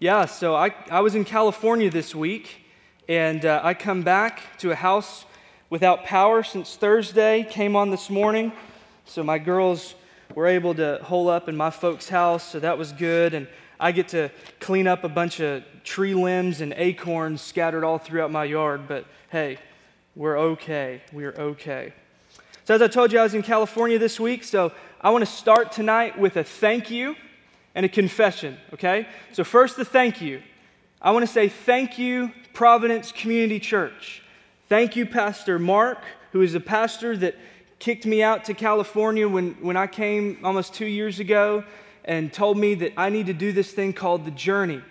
Yeah, so I, I was in California this week, and uh, I come back to a house without power since Thursday, came on this morning. So my girls were able to hole up in my folks' house, so that was good. And I get to clean up a bunch of tree limbs and acorns scattered all throughout my yard, but hey, we're okay. We're okay. So, as I told you, I was in California this week, so I want to start tonight with a thank you and a confession, okay? So, first, the thank you. I want to say thank you, Providence Community Church. Thank you, Pastor Mark, who is a pastor that kicked me out to California when, when I came almost two years ago and told me that I need to do this thing called the journey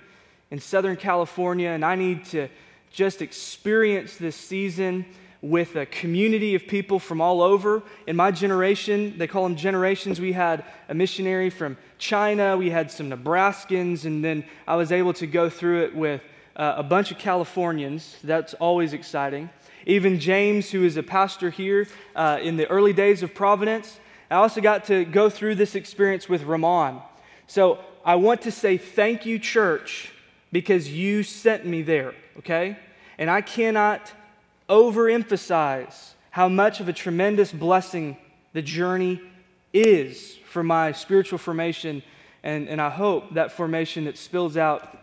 in Southern California, and I need to just experience this season with a community of people from all over. In my generation, they call them generations, we had a missionary from China, we had some Nebraskans, and then I was able to go through it with uh, a bunch of Californians. That's always exciting. Even James, who is a pastor here uh, in the early days of Providence, I also got to go through this experience with Ramon. So I want to say thank you, church, because you sent me there, okay? And I cannot overemphasize how much of a tremendous blessing the journey is for my spiritual formation. And, and I hope that formation that spills out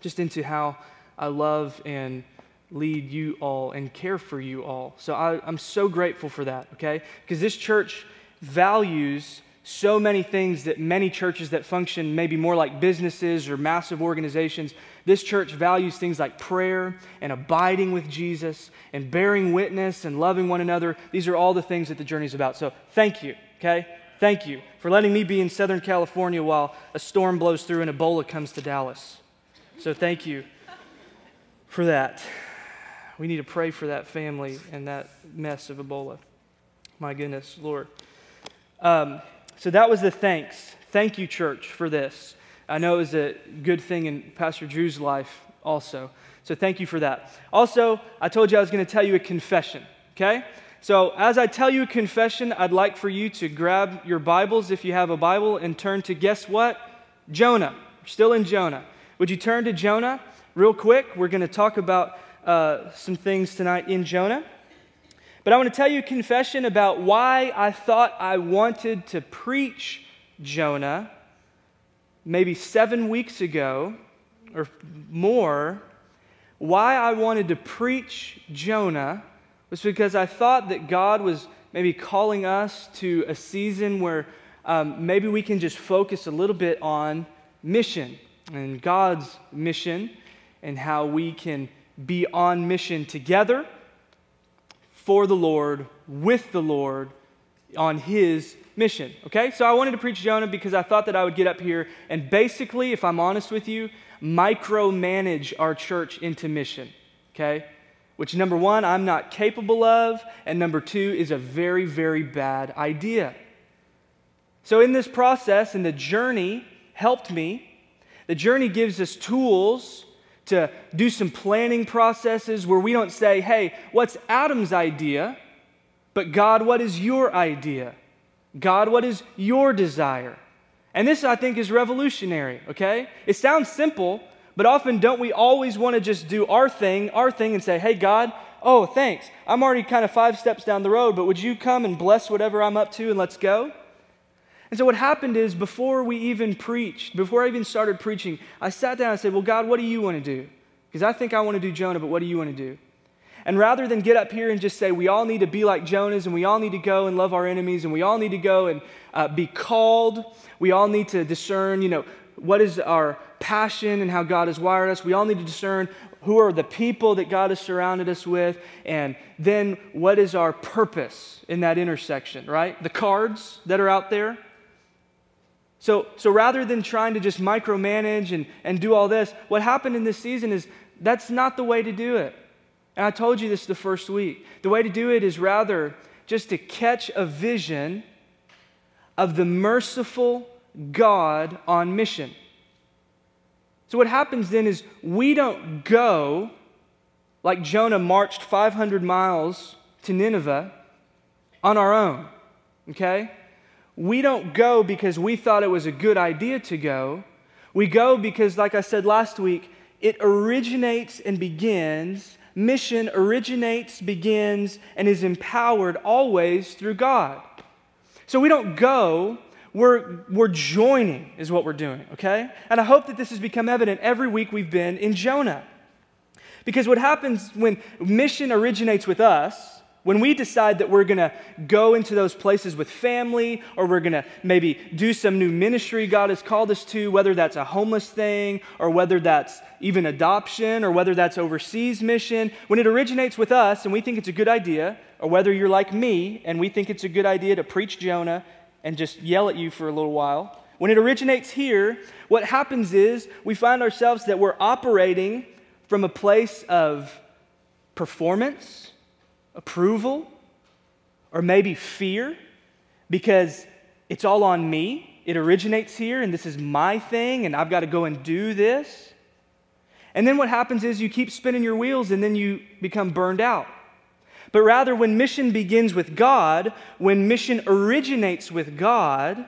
just into how I love and lead you all and care for you all. So I, I'm so grateful for that, okay? Because this church values so many things that many churches that function maybe more like businesses or massive organizations this church values things like prayer and abiding with Jesus and bearing witness and loving one another. These are all the things that the journey is about. So thank you, okay? Thank you for letting me be in Southern California while a storm blows through and Ebola comes to Dallas. So thank you for that. We need to pray for that family and that mess of Ebola. My goodness, Lord. Um, so that was the thanks. Thank you, church, for this. I know it was a good thing in Pastor Drew's life also. So thank you for that. Also, I told you I was going to tell you a confession, okay? So as I tell you a confession, I'd like for you to grab your Bibles if you have a Bible and turn to guess what? Jonah. We're still in Jonah. Would you turn to Jonah real quick? We're going to talk about uh, some things tonight in Jonah. But I want to tell you a confession about why I thought I wanted to preach Jonah maybe seven weeks ago or more, why I wanted to preach Jonah was because I thought that God was maybe calling us to a season where um, maybe we can just focus a little bit on mission and God's mission and how we can be on mission together for the Lord, with the Lord, on His mission, okay? So I wanted to preach Jonah because I thought that I would get up here and basically, if I'm honest with you, micromanage our church into mission, okay? Which, number one, I'm not capable of, and number two, is a very, very bad idea. So, in this process, and the journey helped me, the journey gives us tools to do some planning processes where we don't say, hey, what's Adam's idea? But God, what is your idea? God, what is your desire? And this, I think, is revolutionary, okay? It sounds simple, but often don't we always want to just do our thing, our thing, and say, hey, God, oh, thanks. I'm already kind of five steps down the road, but would you come and bless whatever I'm up to and let's go? And so what happened is before we even preached, before I even started preaching, I sat down and said, well, God, what do you want to do? Because I think I want to do Jonah, but what do you want to do? And rather than get up here and just say, we all need to be like Jonah's and we all need to go and love our enemies and we all need to go and uh, be called, we all need to discern, you know, what is our passion and how God has wired us. We all need to discern who are the people that God has surrounded us with, and then what is our purpose in that intersection, right? The cards that are out there. So, so rather than trying to just micromanage and, and do all this, what happened in this season is that's not the way to do it. And I told you this the first week. The way to do it is rather just to catch a vision of the merciful God on mission. So, what happens then is we don't go like Jonah marched 500 miles to Nineveh on our own, okay? We don't go because we thought it was a good idea to go. We go because, like I said last week, it originates and begins, mission originates, begins, and is empowered always through God. So we don't go, we're, we're joining, is what we're doing, okay? And I hope that this has become evident every week we've been in Jonah. Because what happens when mission originates with us, when we decide that we're going to go into those places with family, or we're going to maybe do some new ministry God has called us to, whether that's a homeless thing, or whether that's even adoption, or whether that's overseas mission, when it originates with us and we think it's a good idea, or whether you're like me and we think it's a good idea to preach Jonah and just yell at you for a little while, when it originates here, what happens is we find ourselves that we're operating from a place of performance approval, or maybe fear because it's all on me. It originates here, and this is my thing, and I've got to go and do this. And then what happens is you keep spinning your wheels, and then you become burned out. But rather, when mission begins with God, when mission originates with God,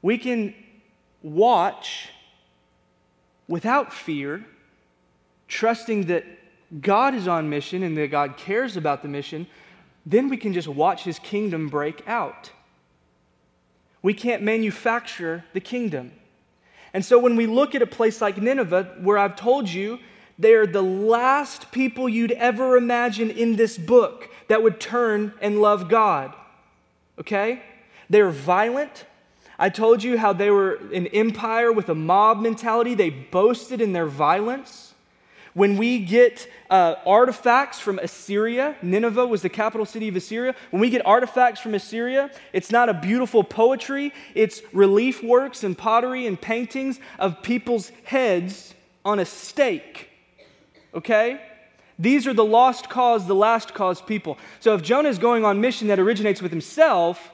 we can watch without fear, trusting that God is on mission and that God cares about the mission, then we can just watch his kingdom break out. We can't manufacture the kingdom. And so when we look at a place like Nineveh, where I've told you they are the last people you'd ever imagine in this book that would turn and love God. Okay? They're violent. I told you how they were an empire with a mob mentality. They boasted in their violence. When we get uh, artifacts from Assyria, Nineveh was the capital city of Assyria. When we get artifacts from Assyria, it's not a beautiful poetry, it's relief works and pottery and paintings of people's heads on a stake. Okay? These are the lost cause, the last cause people. So if Jonah is going on mission that originates with himself,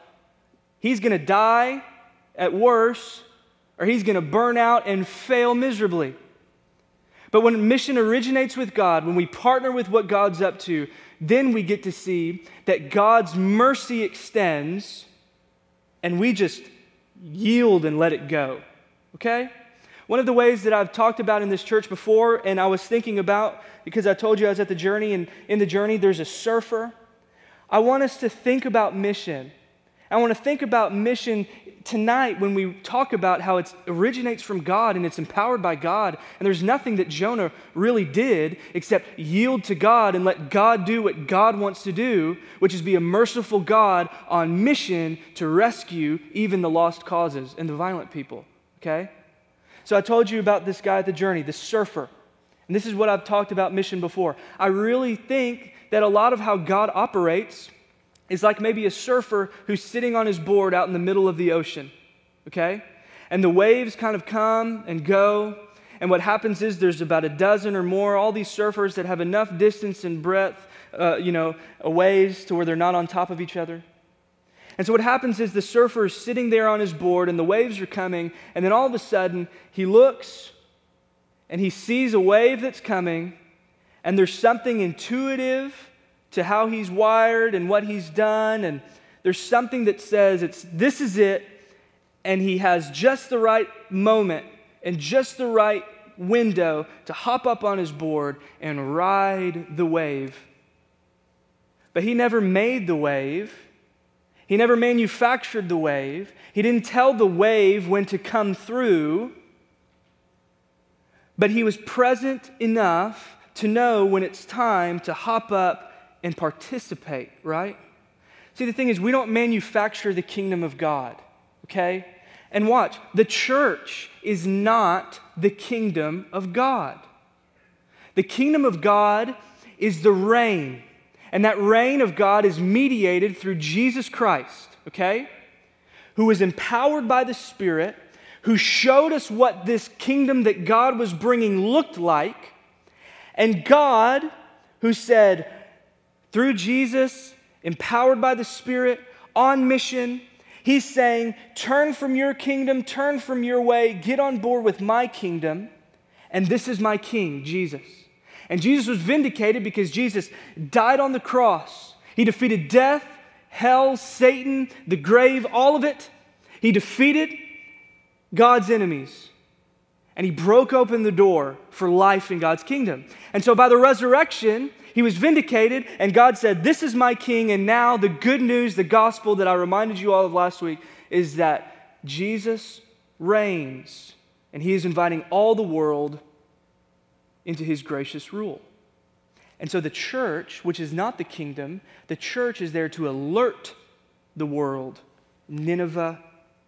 he's going to die at worst, or he's going to burn out and fail miserably. But when mission originates with God, when we partner with what God's up to, then we get to see that God's mercy extends and we just yield and let it go. Okay? One of the ways that I've talked about in this church before, and I was thinking about because I told you I was at the journey, and in the journey there's a surfer. I want us to think about mission. I want to think about mission tonight when we talk about how it originates from God and it's empowered by God, and there's nothing that Jonah really did except yield to God and let God do what God wants to do, which is be a merciful God on mission to rescue even the lost causes and the violent people. Okay? So I told you about this guy at the journey, the surfer. And this is what I've talked about mission before. I really think that a lot of how God operates is like maybe a surfer who's sitting on his board out in the middle of the ocean, okay? And the waves kind of come and go. And what happens is there's about a dozen or more, all these surfers that have enough distance and breadth, uh, you know, ways to where they're not on top of each other. And so what happens is the surfer is sitting there on his board and the waves are coming. And then all of a sudden, he looks and he sees a wave that's coming. And there's something intuitive to how he's wired and what he's done. And there's something that says it's this is it. And he has just the right moment and just the right window to hop up on his board and ride the wave. But he never made the wave. He never manufactured the wave. He didn't tell the wave when to come through. But he was present enough to know when it's time to hop up and participate, right? See, the thing is, we don't manufacture the kingdom of God, okay? And watch, the church is not the kingdom of God. The kingdom of God is the reign, and that reign of God is mediated through Jesus Christ, okay? Who was empowered by the Spirit, who showed us what this kingdom that God was bringing looked like, and God, who said, through Jesus, empowered by the Spirit, on mission. He's saying, Turn from your kingdom, turn from your way, get on board with my kingdom. And this is my king, Jesus. And Jesus was vindicated because Jesus died on the cross. He defeated death, hell, Satan, the grave, all of it. He defeated God's enemies. And he broke open the door for life in God's kingdom. And so by the resurrection, he was vindicated, and God said, This is my king. And now the good news, the gospel that I reminded you all of last week, is that Jesus reigns, and he is inviting all the world into his gracious rule. And so the church, which is not the kingdom, the church is there to alert the world, Nineveh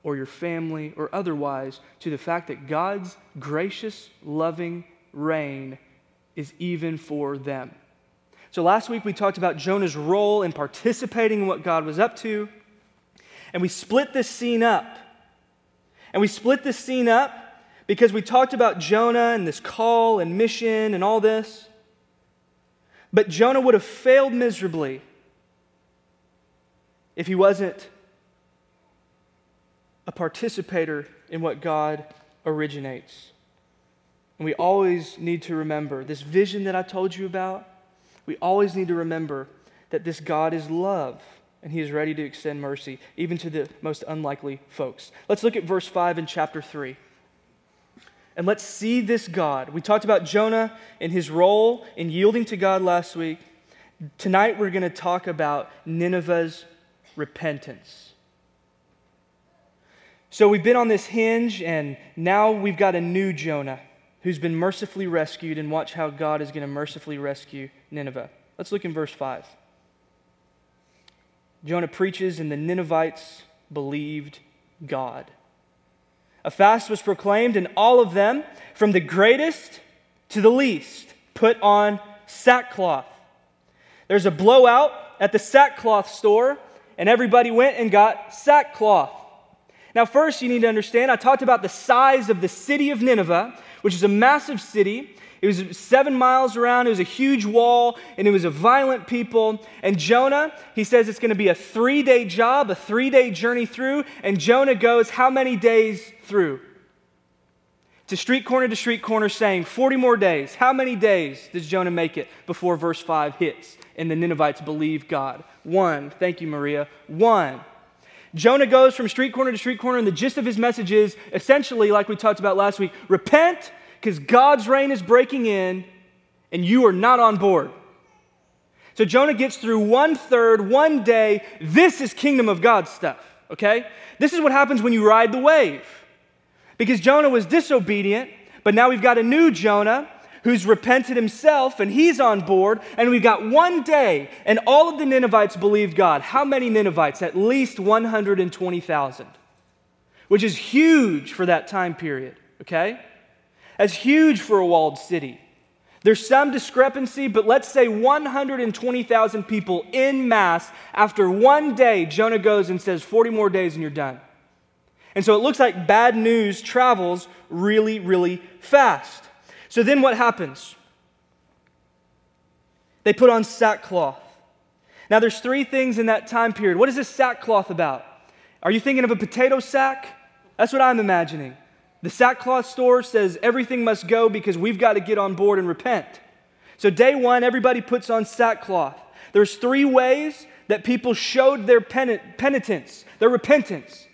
or your family or otherwise, to the fact that God's gracious, loving reign is even for them. So last week we talked about Jonah's role in participating in what God was up to, and we split this scene up. And we split this scene up because we talked about Jonah and this call and mission and all this. But Jonah would have failed miserably if he wasn't a participator in what God originates. And we always need to remember this vision that I told you about. We always need to remember that this God is love and he is ready to extend mercy even to the most unlikely folks. Let's look at verse 5 in chapter 3. And let's see this God. We talked about Jonah and his role in yielding to God last week. Tonight we're going to talk about Nineveh's repentance. So we've been on this hinge, and now we've got a new Jonah who's been mercifully rescued, and watch how God is going to mercifully rescue Nineveh. Let's look in verse 5. Jonah preaches, and the Ninevites believed God. A fast was proclaimed, and all of them, from the greatest to the least, put on sackcloth. There's a blowout at the sackcloth store, and everybody went and got sackcloth. Now, first, you need to understand I talked about the size of the city of Nineveh, which is a massive city. It was seven miles around. It was a huge wall, and it was a violent people. And Jonah, he says it's going to be a three day job, a three day journey through. And Jonah goes, How many days through? To street corner to street corner, saying, 40 more days. How many days does Jonah make it before verse 5 hits and the Ninevites believe God? One. Thank you, Maria. One. Jonah goes from street corner to street corner, and the gist of his message is essentially, like we talked about last week repent because God's reign is breaking in and you are not on board. So Jonah gets through one third, one day. This is kingdom of God stuff, okay? This is what happens when you ride the wave. Because Jonah was disobedient, but now we've got a new Jonah who's repented himself and he's on board. And we've got one day, and all of the Ninevites believed God. How many Ninevites? At least 120,000, which is huge for that time period, okay? That's huge for a walled city. There's some discrepancy, but let's say 120,000 people in mass. After one day, Jonah goes and says, 40 more days and you're done. And so it looks like bad news travels really, really fast. So then what happens? They put on sackcloth. Now there's three things in that time period. What is this sackcloth about? Are you thinking of a potato sack? That's what I'm imagining. The sackcloth store says everything must go because we've got to get on board and repent. So day one, everybody puts on sackcloth. There's three ways that people showed their penitence, their repentance.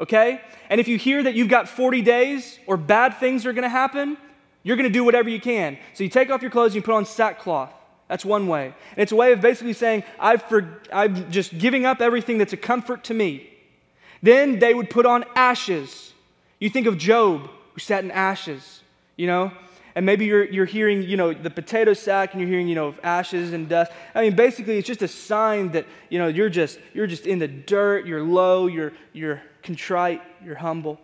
Okay? And if you hear that you've got 40 days or bad things are going to happen, you're going to do whatever you can. So you take off your clothes and you put on sackcloth. That's one way. And it's a way of basically saying, I've for, I'm just giving up everything that's a comfort to me. Then they would put on ashes. You think of Job, who sat in ashes, you know? And maybe you're, you're hearing, you know, the potato sack and you're hearing, you know, ashes and dust. I mean, basically, it's just a sign that, you know, you're just, you're just in the dirt, you're low, you're, you're contrite, you're humble.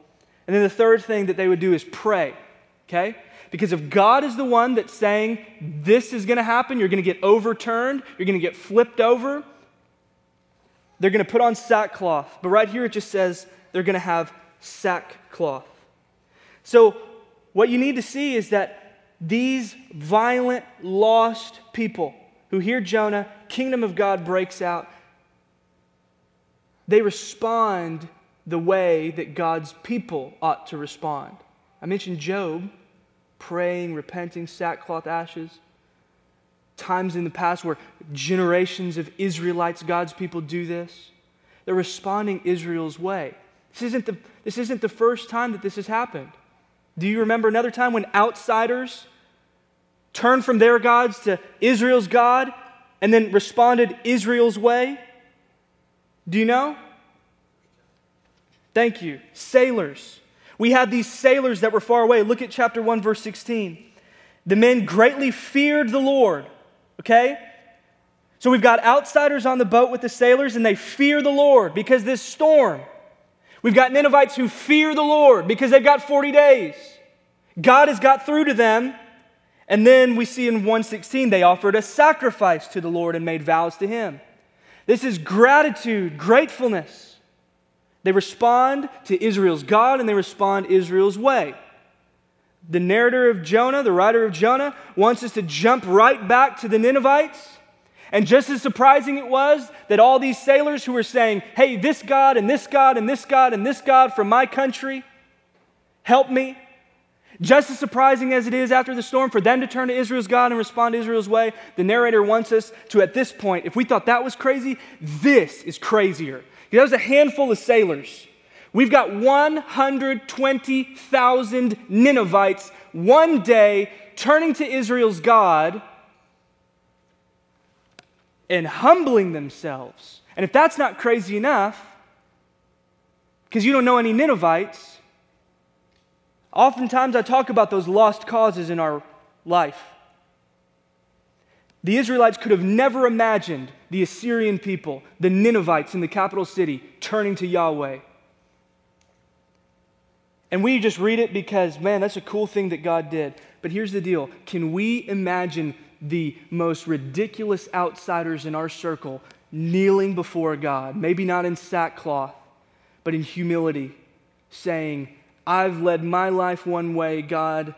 And then the third thing that they would do is pray, okay? Because if God is the one that's saying this is going to happen, you're going to get overturned, you're going to get flipped over, they're going to put on sackcloth. But right here it just says they're going to have sackcloth. So what you need to see is that these violent, lost people who hear Jonah, kingdom of God breaks out, they respond the way that God's people ought to respond. I mentioned Job praying, repenting, sackcloth, ashes. Times in the past where generations of Israelites, God's people, do this. They're responding Israel's way. This isn't, the, this isn't the first time that this has happened. Do you remember another time when outsiders turned from their gods to Israel's God and then responded Israel's way? Do you know? Thank you. Sailors. We had these sailors that were far away. Look at chapter 1, verse 16. The men greatly feared the Lord. Okay? So we've got outsiders on the boat with the sailors, and they fear the Lord because this storm. We've got Ninevites who fear the Lord because they've got 40 days. God has got through to them. And then we see in 116, they offered a sacrifice to the Lord and made vows to Him. This is gratitude, gratefulness. They respond to Israel's God and they respond Israel's way. The narrator of Jonah, the writer of Jonah, wants us to jump right back to the Ninevites. And just as surprising it was that all these sailors who were saying, Hey, this God and this God and this God and this God from my country, help me. Just as surprising as it is after the storm for them to turn to Israel's God and respond to Israel's way, the narrator wants us to, at this point, if we thought that was crazy, this is crazier. That was a handful of sailors We've got 120,000 Ninevites one day turning to Israel's God and humbling themselves. And if that's not crazy enough, because you don't know any Ninevites, oftentimes I talk about those lost causes in our life. The Israelites could have never imagined the Assyrian people, the Ninevites in the capital city, turning to Yahweh. And we just read it because, man, that's a cool thing that God did. But here's the deal can we imagine the most ridiculous outsiders in our circle kneeling before God, maybe not in sackcloth, but in humility, saying, I've led my life one way, God,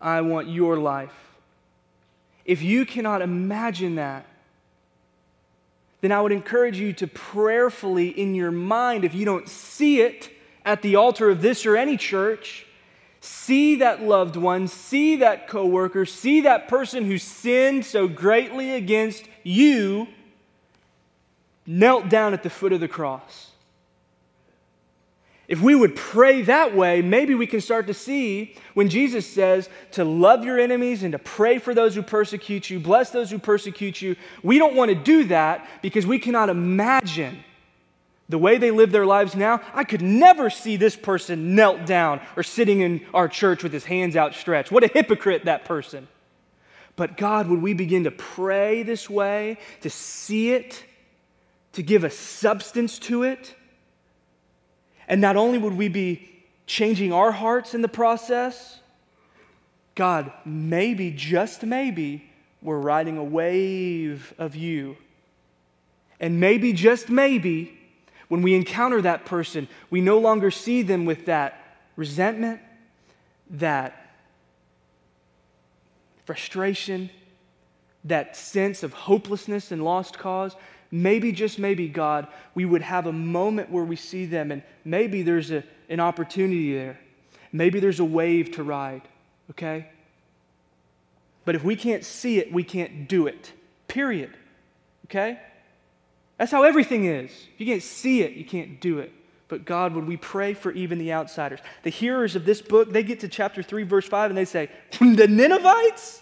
I want your life. If you cannot imagine that, then I would encourage you to prayerfully in your mind, if you don't see it, at the altar of this or any church, see that loved one, see that coworker, see that person who sinned so greatly against you knelt down at the foot of the cross. If we would pray that way, maybe we can start to see when Jesus says to love your enemies and to pray for those who persecute you, bless those who persecute you. We don't want to do that because we cannot imagine the way they live their lives now, I could never see this person knelt down or sitting in our church with his hands outstretched. What a hypocrite that person. But God, would we begin to pray this way, to see it, to give a substance to it? And not only would we be changing our hearts in the process, God, maybe, just maybe, we're riding a wave of you. And maybe, just maybe, when we encounter that person, we no longer see them with that resentment, that frustration, that sense of hopelessness and lost cause. Maybe, just maybe, God, we would have a moment where we see them, and maybe there's a, an opportunity there. Maybe there's a wave to ride, okay? But if we can't see it, we can't do it, period, okay? That's how everything is. If you can't see it, you can't do it. But God, would we pray for even the outsiders? The hearers of this book, they get to chapter 3, verse 5, and they say, The Ninevites?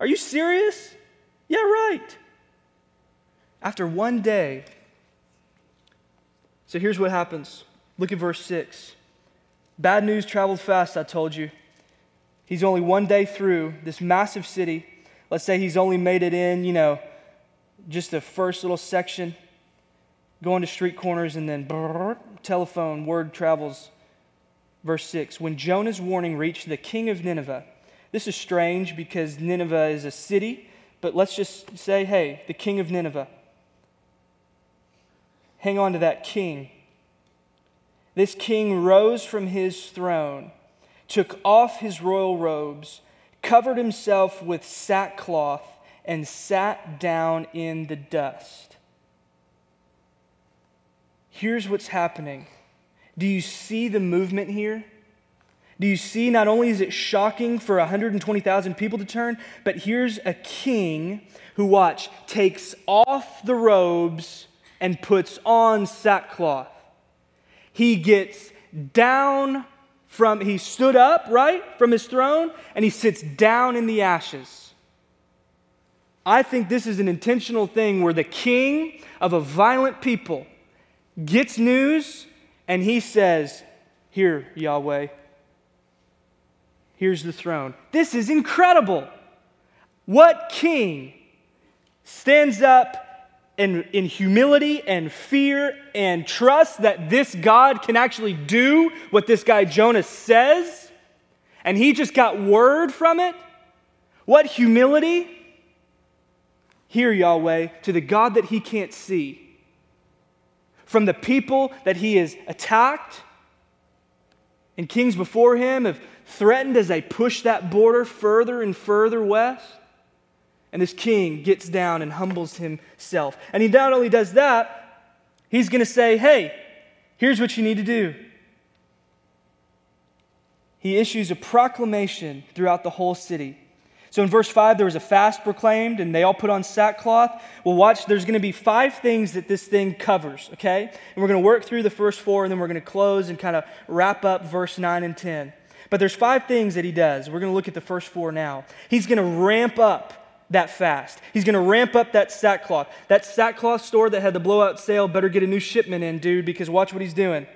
Are you serious? Yeah, right. After one day, so here's what happens. Look at verse 6. Bad news traveled fast, I told you. He's only one day through this massive city. Let's say he's only made it in, you know, just the first little section going to street corners, and then brrr, telephone, word travels. Verse 6 When Jonah's warning reached the king of Nineveh, this is strange because Nineveh is a city, but let's just say, hey, the king of Nineveh. Hang on to that king. This king rose from his throne, took off his royal robes, covered himself with sackcloth, and sat down in the dust here's what's happening. Do you see the movement here? Do you see not only is it shocking for 120,000 people to turn, but here's a king who, watch, takes off the robes and puts on sackcloth. He gets down from, he stood up, right, from his throne, and he sits down in the ashes. I think this is an intentional thing where the king of a violent people gets news and he says, Here, Yahweh, here's the throne. This is incredible. What king stands up in, in humility and fear and trust that this God can actually do what this guy Jonah says, and he just got word from it? What humility? Hear, Yahweh, to the God that he can't see. From the people that he has attacked, and kings before him have threatened as they push that border further and further west. And this king gets down and humbles himself. And he not only does that, he's going to say, hey, here's what you need to do. He issues a proclamation throughout the whole city. So in verse 5, there was a fast proclaimed, and they all put on sackcloth. Well, watch, there's going to be five things that this thing covers, okay? And we're going to work through the first four, and then we're going to close and kind of wrap up verse 9 and 10. But there's five things that he does. We're going to look at the first four now. He's going to ramp up that fast. He's going to ramp up that sackcloth. That sackcloth store that had the blowout sale better get a new shipment in, dude, because watch what he's doing.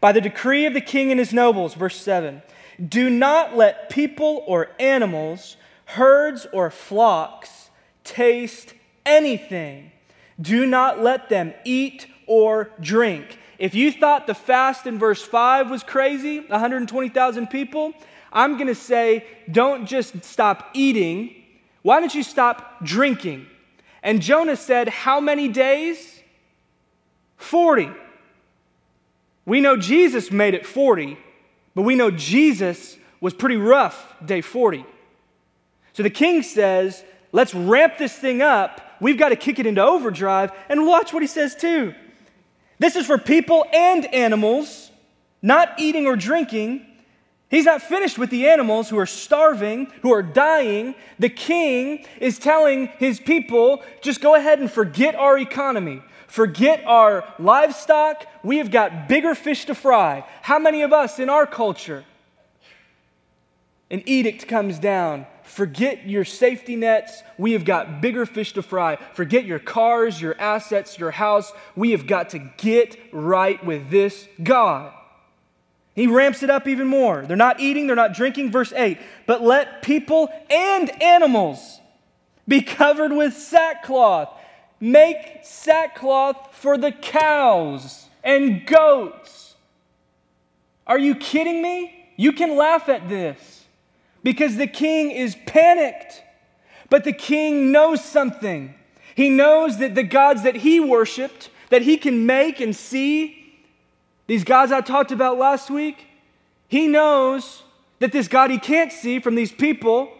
By the decree of the king and his nobles, verse 7, do not let people or animals, herds or flocks taste anything. Do not let them eat or drink. If you thought the fast in verse 5 was crazy, 120,000 people, I'm going to say don't just stop eating why don't you stop drinking? And Jonah said, How many days? 40. We know Jesus made it 40, but we know Jesus was pretty rough day 40. So the king says, Let's ramp this thing up. We've got to kick it into overdrive. And watch what he says too. This is for people and animals, not eating or drinking, He's not finished with the animals who are starving, who are dying. The king is telling his people just go ahead and forget our economy, forget our livestock. We have got bigger fish to fry. How many of us in our culture? An edict comes down. Forget your safety nets. We have got bigger fish to fry. Forget your cars, your assets, your house. We have got to get right with this God. He ramps it up even more. They're not eating, they're not drinking. Verse 8, but let people and animals be covered with sackcloth. Make sackcloth for the cows and goats. Are you kidding me? You can laugh at this because the king is panicked. But the king knows something. He knows that the gods that he worshiped, that he can make and see, these gods I talked about last week, he knows that this God he can't see from these people,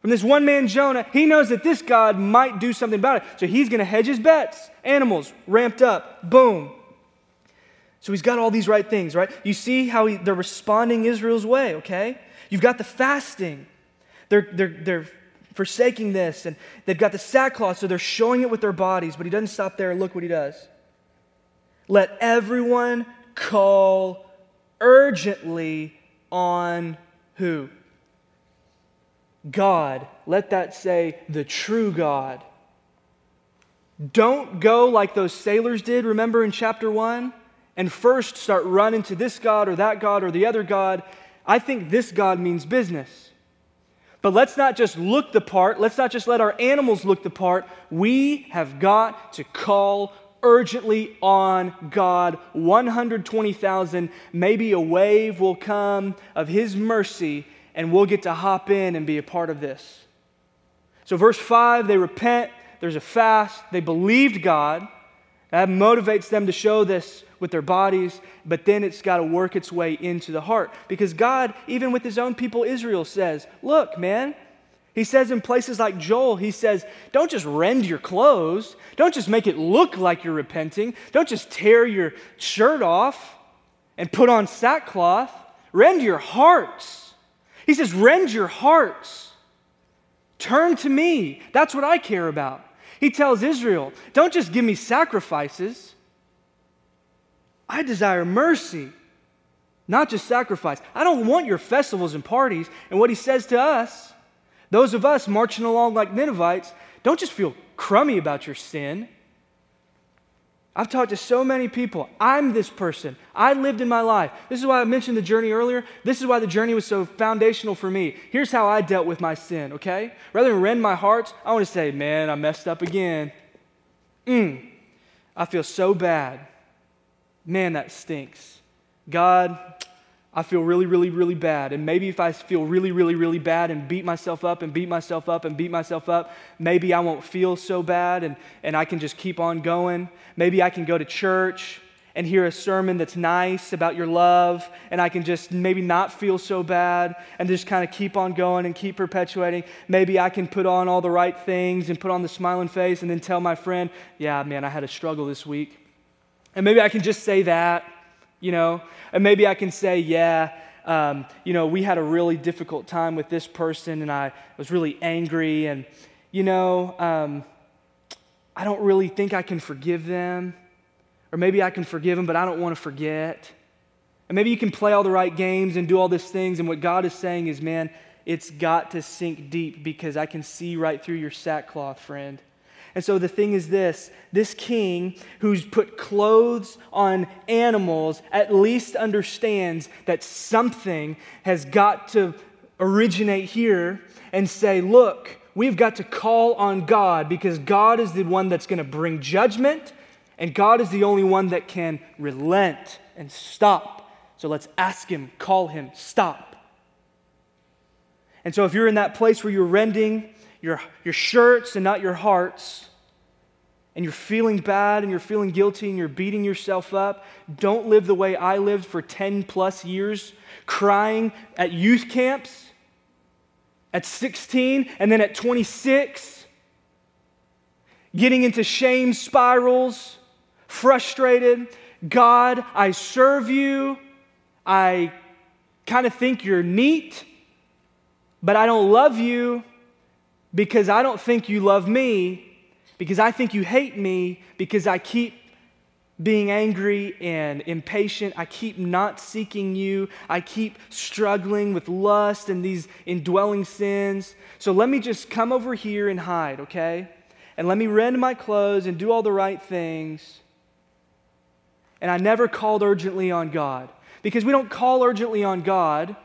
from this one man Jonah, he knows that this God might do something about it. So he's going to hedge his bets. Animals ramped up, boom. So he's got all these right things, right? You see how he, they're responding Israel's way, okay? You've got the fasting. They're, they're, they're forsaking this, and they've got the sackcloth, so they're showing it with their bodies, but he doesn't stop there. Look what he does. Let everyone call urgently on who? God. Let that say the true God. Don't go like those sailors did, remember in chapter 1? And first start running to this God or that God or the other God. I think this God means business. But let's not just look the part. Let's not just let our animals look the part. We have got to call urgently on God. 120,000, maybe a wave will come of His mercy, and we'll get to hop in and be a part of this. So, verse 5, they repent, there's a fast, they believed God. That motivates them to show this with their bodies, but then it's got to work its way into the heart. Because God, even with His own people Israel, says, Look, man, he says in places like Joel, he says, don't just rend your clothes. Don't just make it look like you're repenting. Don't just tear your shirt off and put on sackcloth. Rend your hearts. He says, rend your hearts. Turn to me. That's what I care about. He tells Israel, don't just give me sacrifices. I desire mercy. not just sacrifice. I don't want your festivals and parties. And what he says to us, those of us marching along like Ninevites, don't just feel crummy about your sin. I've talked to so many people. I'm this person. I lived in my life. This is why I mentioned the journey earlier. This is why the journey was so foundational for me. Here's how I dealt with my sin, okay? Rather than rend my heart, I want to say, man, I messed up again. Mm, I feel so bad. Man, that stinks. God, I feel really, really, really bad. And maybe if I feel really, really, really bad and beat myself up and beat myself up and beat myself up, maybe I won't feel so bad and, and I can just keep on going. Maybe I can go to church and hear a sermon that's nice about your love, and I can just maybe not feel so bad and just kind of keep on going and keep perpetuating. Maybe I can put on all the right things and put on the smiling face and then tell my friend, yeah, man, I had a struggle this week. And maybe I can just say that you know? And maybe I can say, yeah, um, you know, we had a really difficult time with this person and I was really angry and, you know, um, I don't really think I can forgive them. Or maybe I can forgive them, but I don't want to forget. And maybe you can play all the right games and do all these things. And what God is saying is, man, it's got to sink deep because I can see right through your sackcloth, friend. And so the thing is this this king who's put clothes on animals at least understands that something has got to originate here and say, look, we've got to call on God because God is the one that's going to bring judgment and God is the only one that can relent and stop. So let's ask him, call him, stop. And so if you're in that place where you're rending, your, your shirts and not your hearts, and you're feeling bad and you're feeling guilty and you're beating yourself up, don't live the way I lived for 10 plus years, crying at youth camps at 16 and then at 26, getting into shame spirals, frustrated. God, I serve you. I kind of think you're neat, but I don't love you because I don't think you love me because I think you hate me because I keep being angry and impatient. I keep not seeking you. I keep struggling with lust and these indwelling sins. So let me just come over here and hide, okay? And let me rend my clothes and do all the right things. And I never called urgently on God because we don't call urgently on God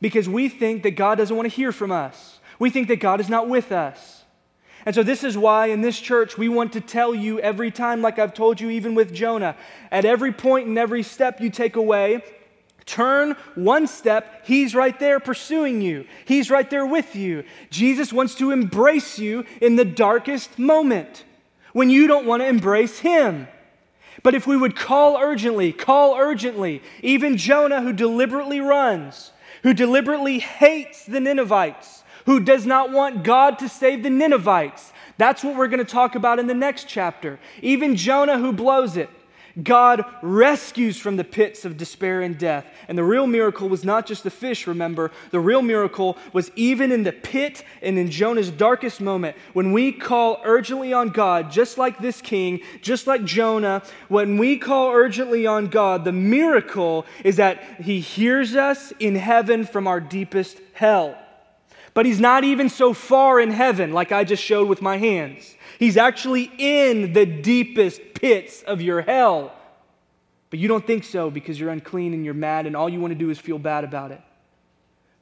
because we think that God doesn't want to hear from us. We think that God is not with us. And so, this is why in this church we want to tell you every time, like I've told you even with Jonah, at every point and every step you take away, turn one step, He's right there pursuing you. He's right there with you. Jesus wants to embrace you in the darkest moment when you don't want to embrace Him. But if we would call urgently, call urgently, even Jonah, who deliberately runs, who deliberately hates the Ninevites, who does not want God to save the Ninevites. That's what we're going to talk about in the next chapter. Even Jonah, who blows it, God rescues from the pits of despair and death. And the real miracle was not just the fish, remember. The real miracle was even in the pit and in Jonah's darkest moment, when we call urgently on God, just like this king, just like Jonah, when we call urgently on God, the miracle is that he hears us in heaven from our deepest hell. But he's not even so far in heaven, like I just showed with my hands. He's actually in the deepest pits of your hell. But you don't think so because you're unclean and you're mad, and all you want to do is feel bad about it.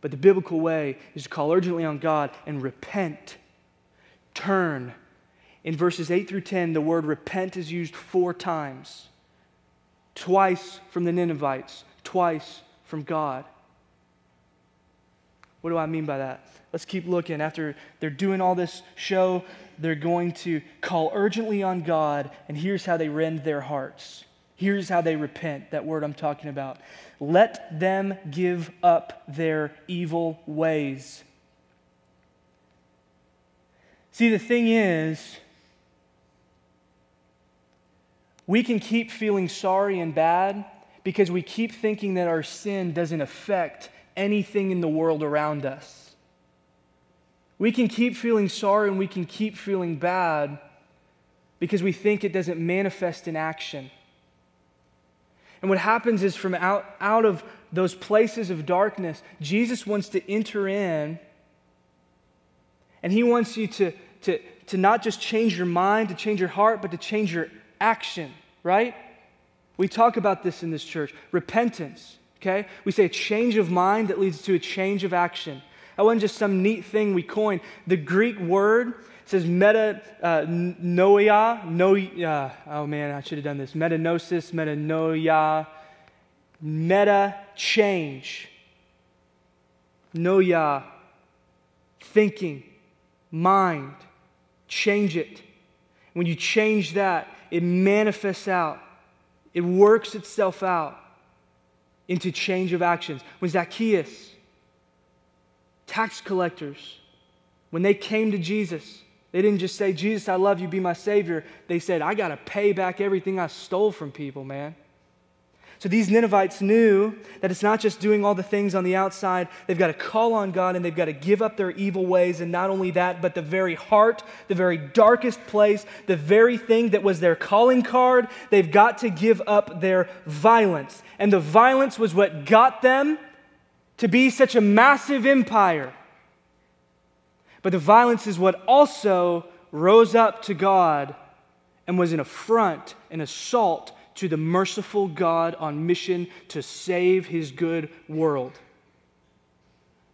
But the biblical way is to call urgently on God and repent. Turn. In verses 8 through 10, the word repent is used four times twice from the Ninevites, twice from God. What do I mean by that? Let's keep looking. After they're doing all this show, they're going to call urgently on God, and here's how they rend their hearts. Here's how they repent that word I'm talking about. Let them give up their evil ways. See, the thing is, we can keep feeling sorry and bad because we keep thinking that our sin doesn't affect anything in the world around us. We can keep feeling sorry and we can keep feeling bad because we think it doesn't manifest in action. And what happens is from out, out of those places of darkness, Jesus wants to enter in and he wants you to, to, to not just change your mind, to change your heart, but to change your action, right? We talk about this in this church repentance, okay? We say a change of mind that leads to a change of action. That wasn't just some neat thing we coined. The Greek word says meta uh, noia, no, uh, oh man, I should have done this. Metanosis, metanoia, meta change. Noia, thinking, mind. Change it. When you change that, it manifests out, it works itself out into change of actions. When Zacchaeus, tax collectors, when they came to Jesus, they didn't just say, Jesus, I love you, be my Savior. They said, I got to pay back everything I stole from people, man. So these Ninevites knew that it's not just doing all the things on the outside. They've got to call on God and they've got to give up their evil ways. And not only that, but the very heart, the very darkest place, the very thing that was their calling card, they've got to give up their violence. And the violence was what got them to be such a massive empire. But the violence is what also rose up to God and was an affront, an assault to the merciful God on mission to save his good world.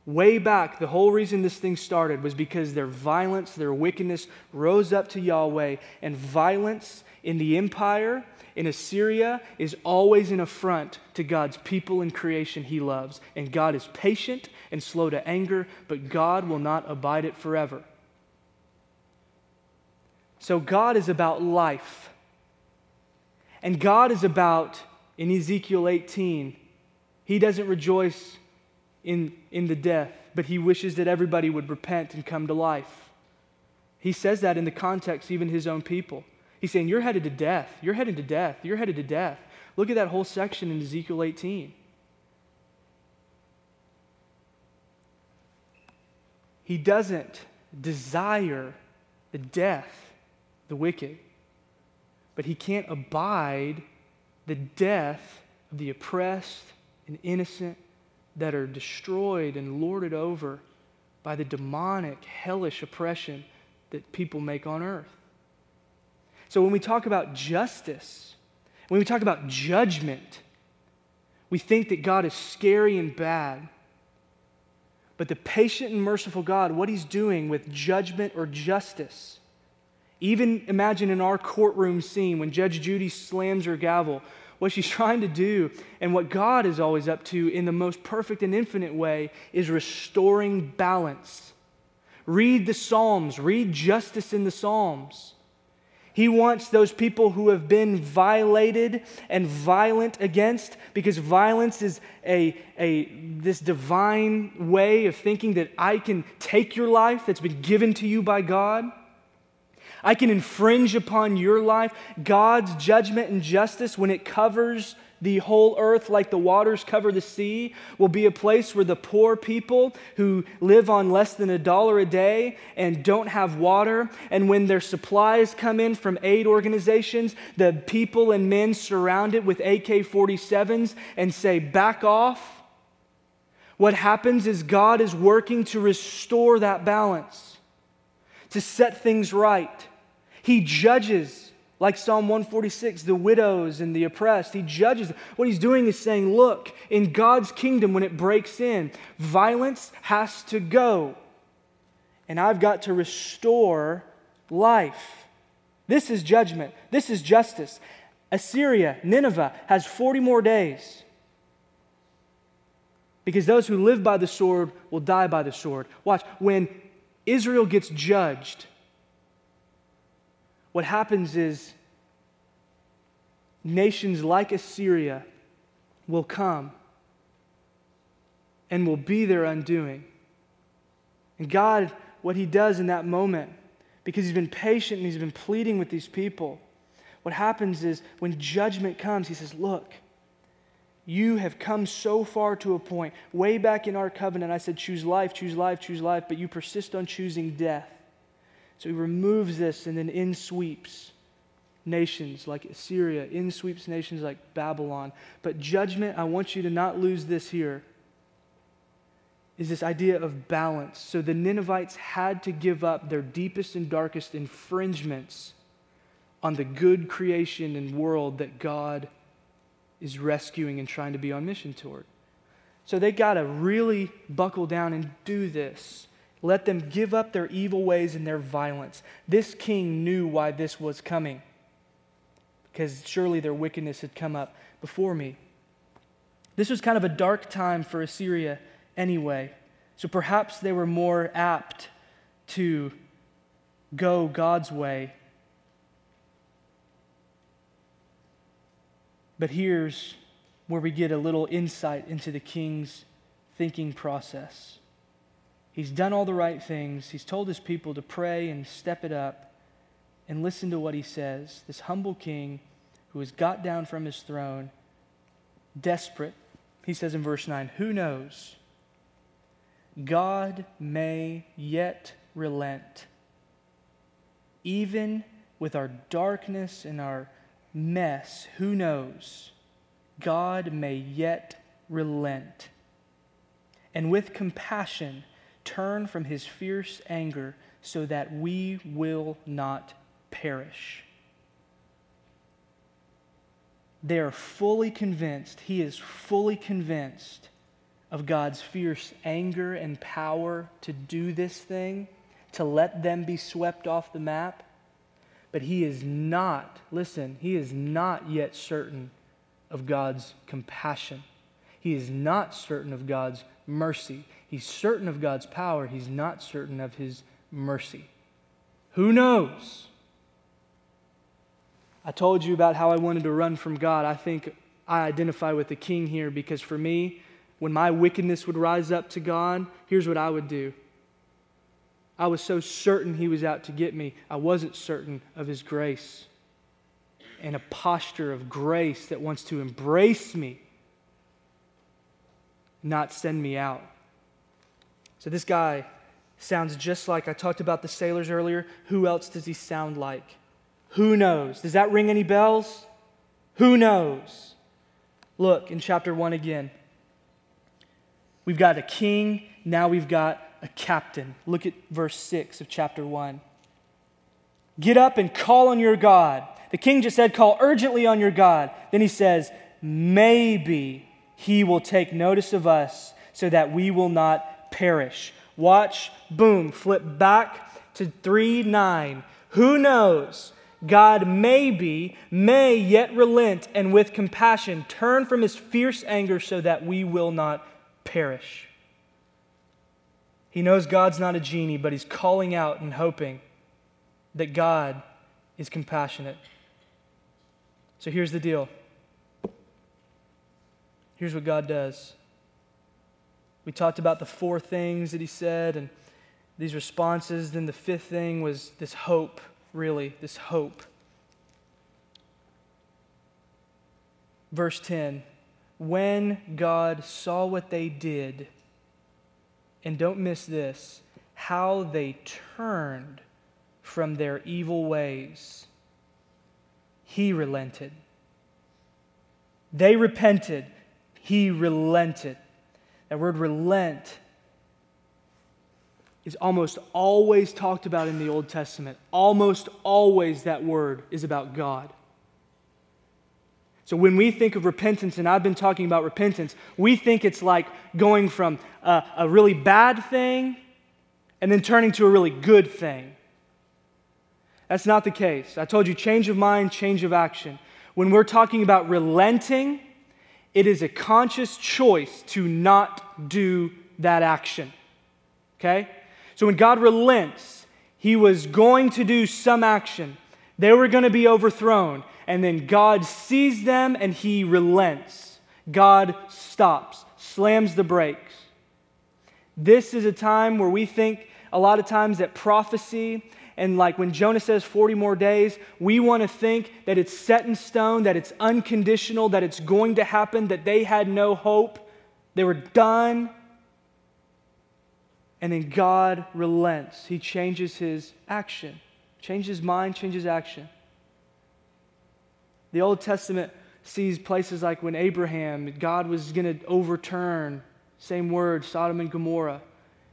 Way back, the whole reason this thing started was because their violence, their wickedness rose up to Yahweh, and violence in the empire, in Assyria, is always an affront to God's people and creation he loves. And God is patient and slow to anger, but God will not abide it forever. So God is about life. And God is about, in Ezekiel 18, He doesn't rejoice in, in the death, but He wishes that everybody would repent and come to life. He says that in the context, even His own people. He's saying, You're headed to death. You're headed to death. You're headed to death. Look at that whole section in Ezekiel 18. He doesn't desire the death, the wicked but he can't abide the death of the oppressed and innocent that are destroyed and lorded over by the demonic, hellish oppression that people make on earth. So when we talk about justice, when we talk about judgment, we think that God is scary and bad. But the patient and merciful God, what he's doing with judgment or justice, even imagine in our courtroom scene when Judge Judy slams her gavel, what she's trying to do and what God is always up to in the most perfect and infinite way is restoring balance. Read the Psalms, read justice in the Psalms. He wants those people who have been violated and violent against, because violence is a, a, this divine way of thinking that I can take your life that's been given to you by God I can infringe upon your life. God's judgment and justice, when it covers the whole earth like the waters cover the sea, will be a place where the poor people who live on less than a dollar a day and don't have water, and when their supplies come in from aid organizations, the people and men surround it with AK 47s and say, Back off. What happens is God is working to restore that balance, to set things right. He judges, like Psalm 146, the widows and the oppressed. He judges. What he's doing is saying, look, in God's kingdom, when it breaks in, violence has to go. And I've got to restore life. This is judgment. This is justice. Assyria, Nineveh, has 40 more days. Because those who live by the sword will die by the sword. Watch, when Israel gets judged, what happens is nations like Assyria will come and will be their undoing. And God, what He does in that moment, because He's been patient and He's been pleading with these people, what happens is when judgment comes, He says, Look, you have come so far to a point. Way back in our covenant, I said, Choose life, choose life, choose life, but you persist on choosing death. So he removes this and then in sweeps. nations like Assyria, in sweeps nations like Babylon. But judgment, I want you to not lose this here, is this idea of balance. So the Ninevites had to give up their deepest and darkest infringements on the good creation and world that God is rescuing and trying to be on mission toward. So they got to really buckle down and do this. Let them give up their evil ways and their violence. This king knew why this was coming because surely their wickedness had come up before me. This was kind of a dark time for Assyria anyway, so perhaps they were more apt to go God's way. But here's where we get a little insight into the king's thinking process. He's done all the right things. He's told his people to pray and step it up and listen to what he says. This humble king who has got down from his throne, desperate, he says in verse 9, Who knows? God may yet relent. Even with our darkness and our mess, who knows? God may yet relent. And with compassion, turn from his fierce anger so that we will not perish. They are fully convinced, he is fully convinced of God's fierce anger and power to do this thing, to let them be swept off the map. But he is not, listen, he is not yet certain of God's compassion. He is not certain of God's mercy. He's certain of God's power. He's not certain of his mercy. Who knows? I told you about how I wanted to run from God. I think I identify with the king here because for me, when my wickedness would rise up to God, here's what I would do. I was so certain he was out to get me, I wasn't certain of his grace. And a posture of grace that wants to embrace me, not send me out. So this guy sounds just like I talked about the sailors earlier. Who else does he sound like? Who knows? Does that ring any bells? Who knows? Look in chapter 1 again. We've got a king, now we've got a captain. Look at verse 6 of chapter 1. Get up and call on your God. The king just said, Call urgently on your God. Then he says, Maybe he will take notice of us so that we will not perish. Watch, boom, flip back to 3 9. Who knows? God may be, may yet relent and with compassion turn from his fierce anger so that we will not perish. He knows God's not a genie, but he's calling out and hoping that God is compassionate. So here's the deal. Here's what God does. We talked about the four things that he said and these responses. Then the fifth thing was this hope really, this hope. Verse 10 When God saw what they did, and don't miss this, how they turned from their evil ways, he relented. They repented, he relented. That word relent is almost always talked about in the Old Testament. Almost always that word is about God. So when we think of repentance, and I've been talking about repentance, we think it's like going from a, a really bad thing and then turning to a really good thing. That's not the case. I told you change of mind, change of action. When we're talking about relenting, it is a conscious choice to not do that action. Okay? So when God relents, he was going to do some action. They were going to be overthrown. And then God sees them and he relents. God stops, slams the brakes. This is a time where we think a lot of times that prophecy and like when Jonah says 40 more days, we want to think that it's set in stone, that it's unconditional, that it's going to happen, that they had no hope, they were done. And then God relents. He changes his action, changes mind, changes action. The Old Testament sees places like when Abraham, God was going to overturn, same word, Sodom and Gomorrah.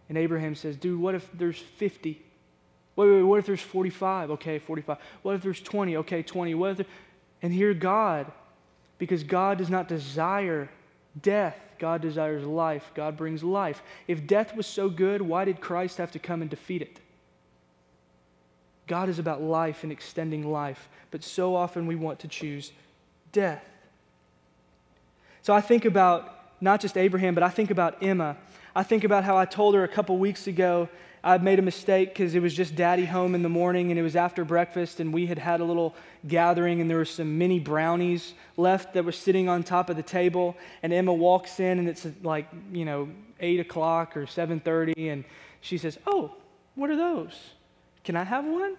And Abraham says, dude, what if there's 50? Wait, wait, what if there's 45? Okay, 45. What if there's 20? Okay, 20. What if there... And here God, because God does not desire death, God desires life. God brings life. If death was so good, why did Christ have to come and defeat it? God is about life and extending life, but so often we want to choose death. So I think about not just Abraham, but I think about Emma. I think about how I told her a couple weeks ago I made a mistake because it was just daddy home in the morning and it was after breakfast and we had had a little gathering and there were some mini brownies left that were sitting on top of the table and Emma walks in and it's like, you know, 8 o'clock or 7.30 and she says, oh, what are those? Can I have one?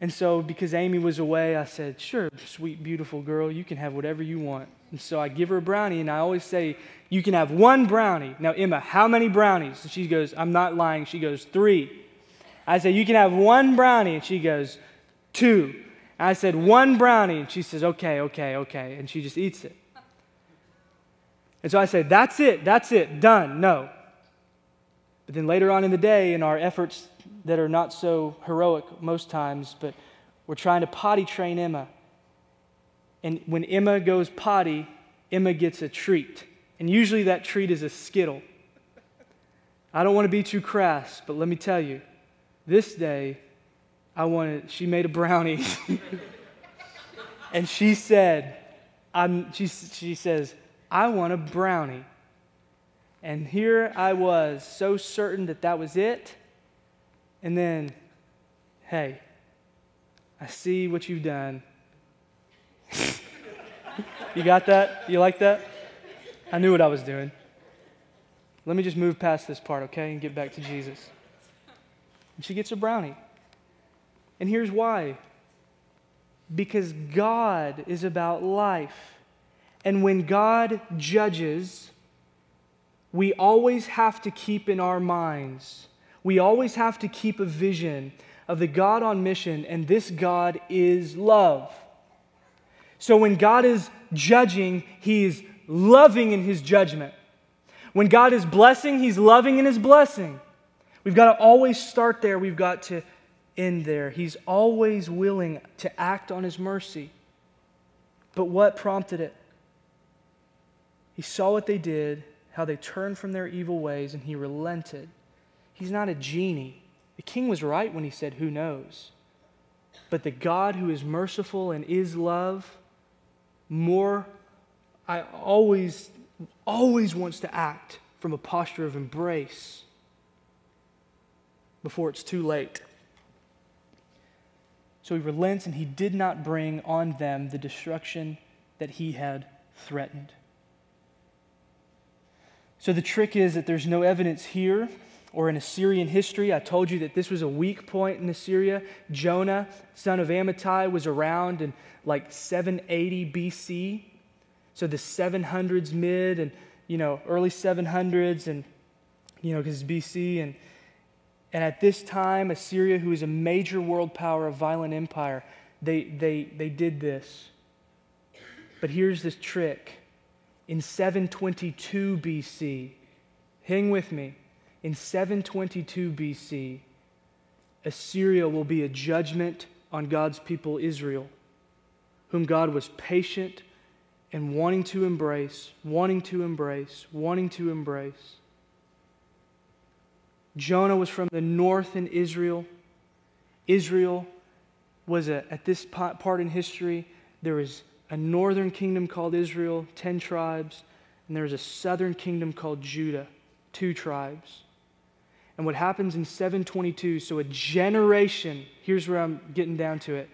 And so, because Amy was away, I said, Sure, sweet, beautiful girl, you can have whatever you want. And so I give her a brownie, and I always say, You can have one brownie. Now, Emma, how many brownies? And she goes, I'm not lying. She goes, Three. I say, You can have one brownie. And she goes, Two. And I said, One brownie. And she says, Okay, okay, okay. And she just eats it. And so I say, That's it, that's it, done, no. But then later on in the day, in our efforts that are not so heroic most times, but we're trying to potty train Emma. And when Emma goes potty, Emma gets a treat. And usually that treat is a Skittle. I don't want to be too crass, but let me tell you, this day, I wanted, she made a brownie. and she said, I'm, she, she says, I want a brownie. And here I was, so certain that that was it. And then, hey, I see what you've done. you got that? You like that? I knew what I was doing. Let me just move past this part, okay, and get back to Jesus. And she gets a brownie. And here's why because God is about life. And when God judges, we always have to keep in our minds we always have to keep a vision of the God on mission, and this God is love. So when God is judging, He is loving in His judgment. When God is blessing, He's loving in His blessing. We've got to always start there, we've got to end there. He's always willing to act on His mercy. But what prompted it? He saw what they did, how they turned from their evil ways, and He relented. He's not a genie. The king was right when he said, Who knows? But the God who is merciful and is love, more, I always, always wants to act from a posture of embrace before it's too late. So he relents and he did not bring on them the destruction that he had threatened. So the trick is that there's no evidence here or in Assyrian history. I told you that this was a weak point in Assyria. Jonah, son of Amittai, was around in like 780 BC. So the 700s mid and, you know, early 700s and, you know, because BC. And, and at this time, Assyria, who is a major world power, a violent empire, they, they, they did this. But here's this trick. In 722 BC, hang with me, in 722 BC, Assyria will be a judgment on God's people Israel, whom God was patient and wanting to embrace, wanting to embrace, wanting to embrace. Jonah was from the north in Israel. Israel was a, at this part in history, there was a northern kingdom called Israel, 10 tribes, and there was a southern kingdom called Judah, two tribes. And what happens in 722, so a generation, here's where I'm getting down to it.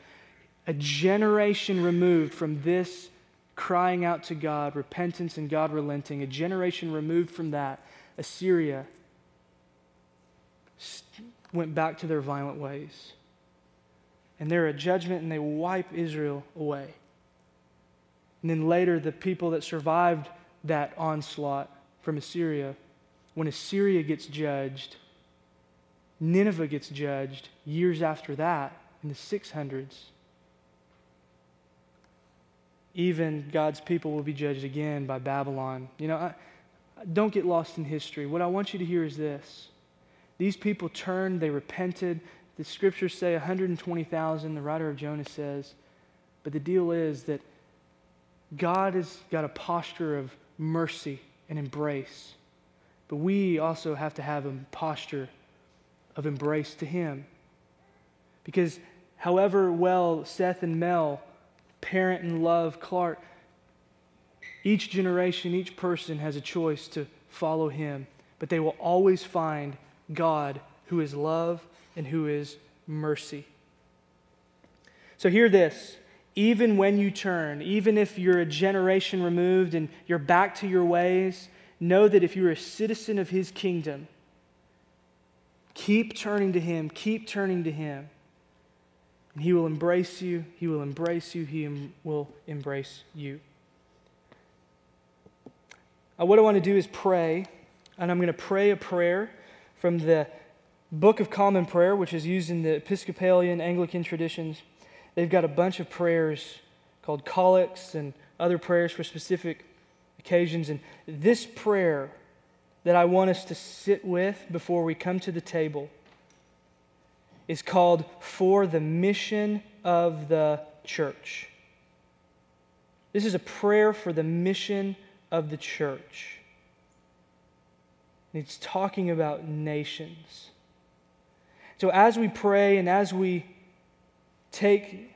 A generation removed from this crying out to God, repentance and God relenting, a generation removed from that, Assyria went back to their violent ways. And they're a judgment and they wipe Israel away. And then later, the people that survived that onslaught from Assyria, when Assyria gets judged, Nineveh gets judged years after that in the 600s. even God's people will be judged again by Babylon. You know, I, don't get lost in history. What I want you to hear is this these people turned, they repented. The scriptures say 120,000, the writer of Jonah says. But the deal is that God has got a posture of mercy and embrace. But we also have to have a posture of embrace to Him. Because however well Seth and Mel parent and love Clark, each generation, each person has a choice to follow Him. But they will always find God who is love and who is mercy. So hear this even when you turn, even if you're a generation removed and you're back to your ways, know that if you're a citizen of his kingdom, keep turning to him, keep turning to him. And he will embrace you, he will embrace you, he will embrace you. Uh, what I want to do is pray, and I'm going to pray a prayer from the Book of Common Prayer, which is used in the Episcopalian Anglican traditions. They've got a bunch of prayers called collects and other prayers for specific occasions. And this prayer that I want us to sit with before we come to the table is called For the Mission of the Church. This is a prayer for the mission of the church. It's talking about nations. So as we pray and as we take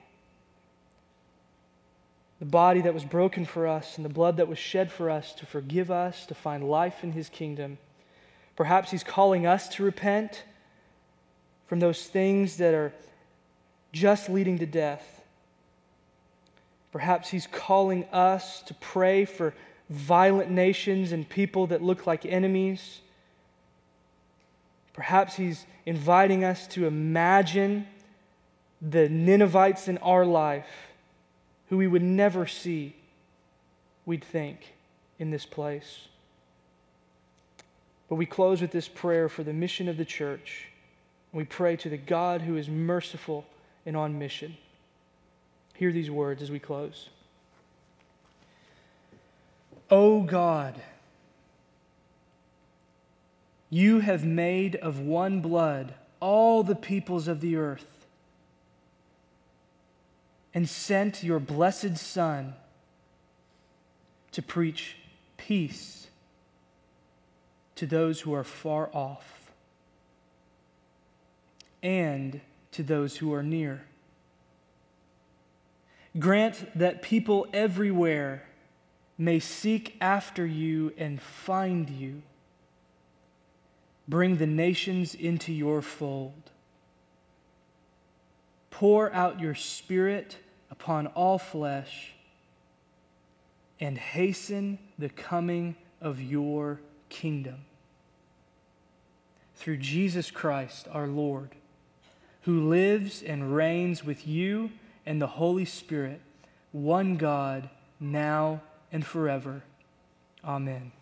the body that was broken for us and the blood that was shed for us to forgive us, to find life in his kingdom. Perhaps he's calling us to repent from those things that are just leading to death. Perhaps he's calling us to pray for violent nations and people that look like enemies. Perhaps he's inviting us to imagine the Ninevites in our life who we would never see, we'd think, in this place. But we close with this prayer for the mission of the church. We pray to the God who is merciful and on mission. Hear these words as we close. O God, you have made of one blood all the peoples of the earth and sent your blessed Son to preach peace to those who are far off and to those who are near. Grant that people everywhere may seek after you and find you. Bring the nations into your fold pour out your Spirit upon all flesh and hasten the coming of your kingdom. Through Jesus Christ our Lord, who lives and reigns with you and the Holy Spirit, one God, now and forever. Amen.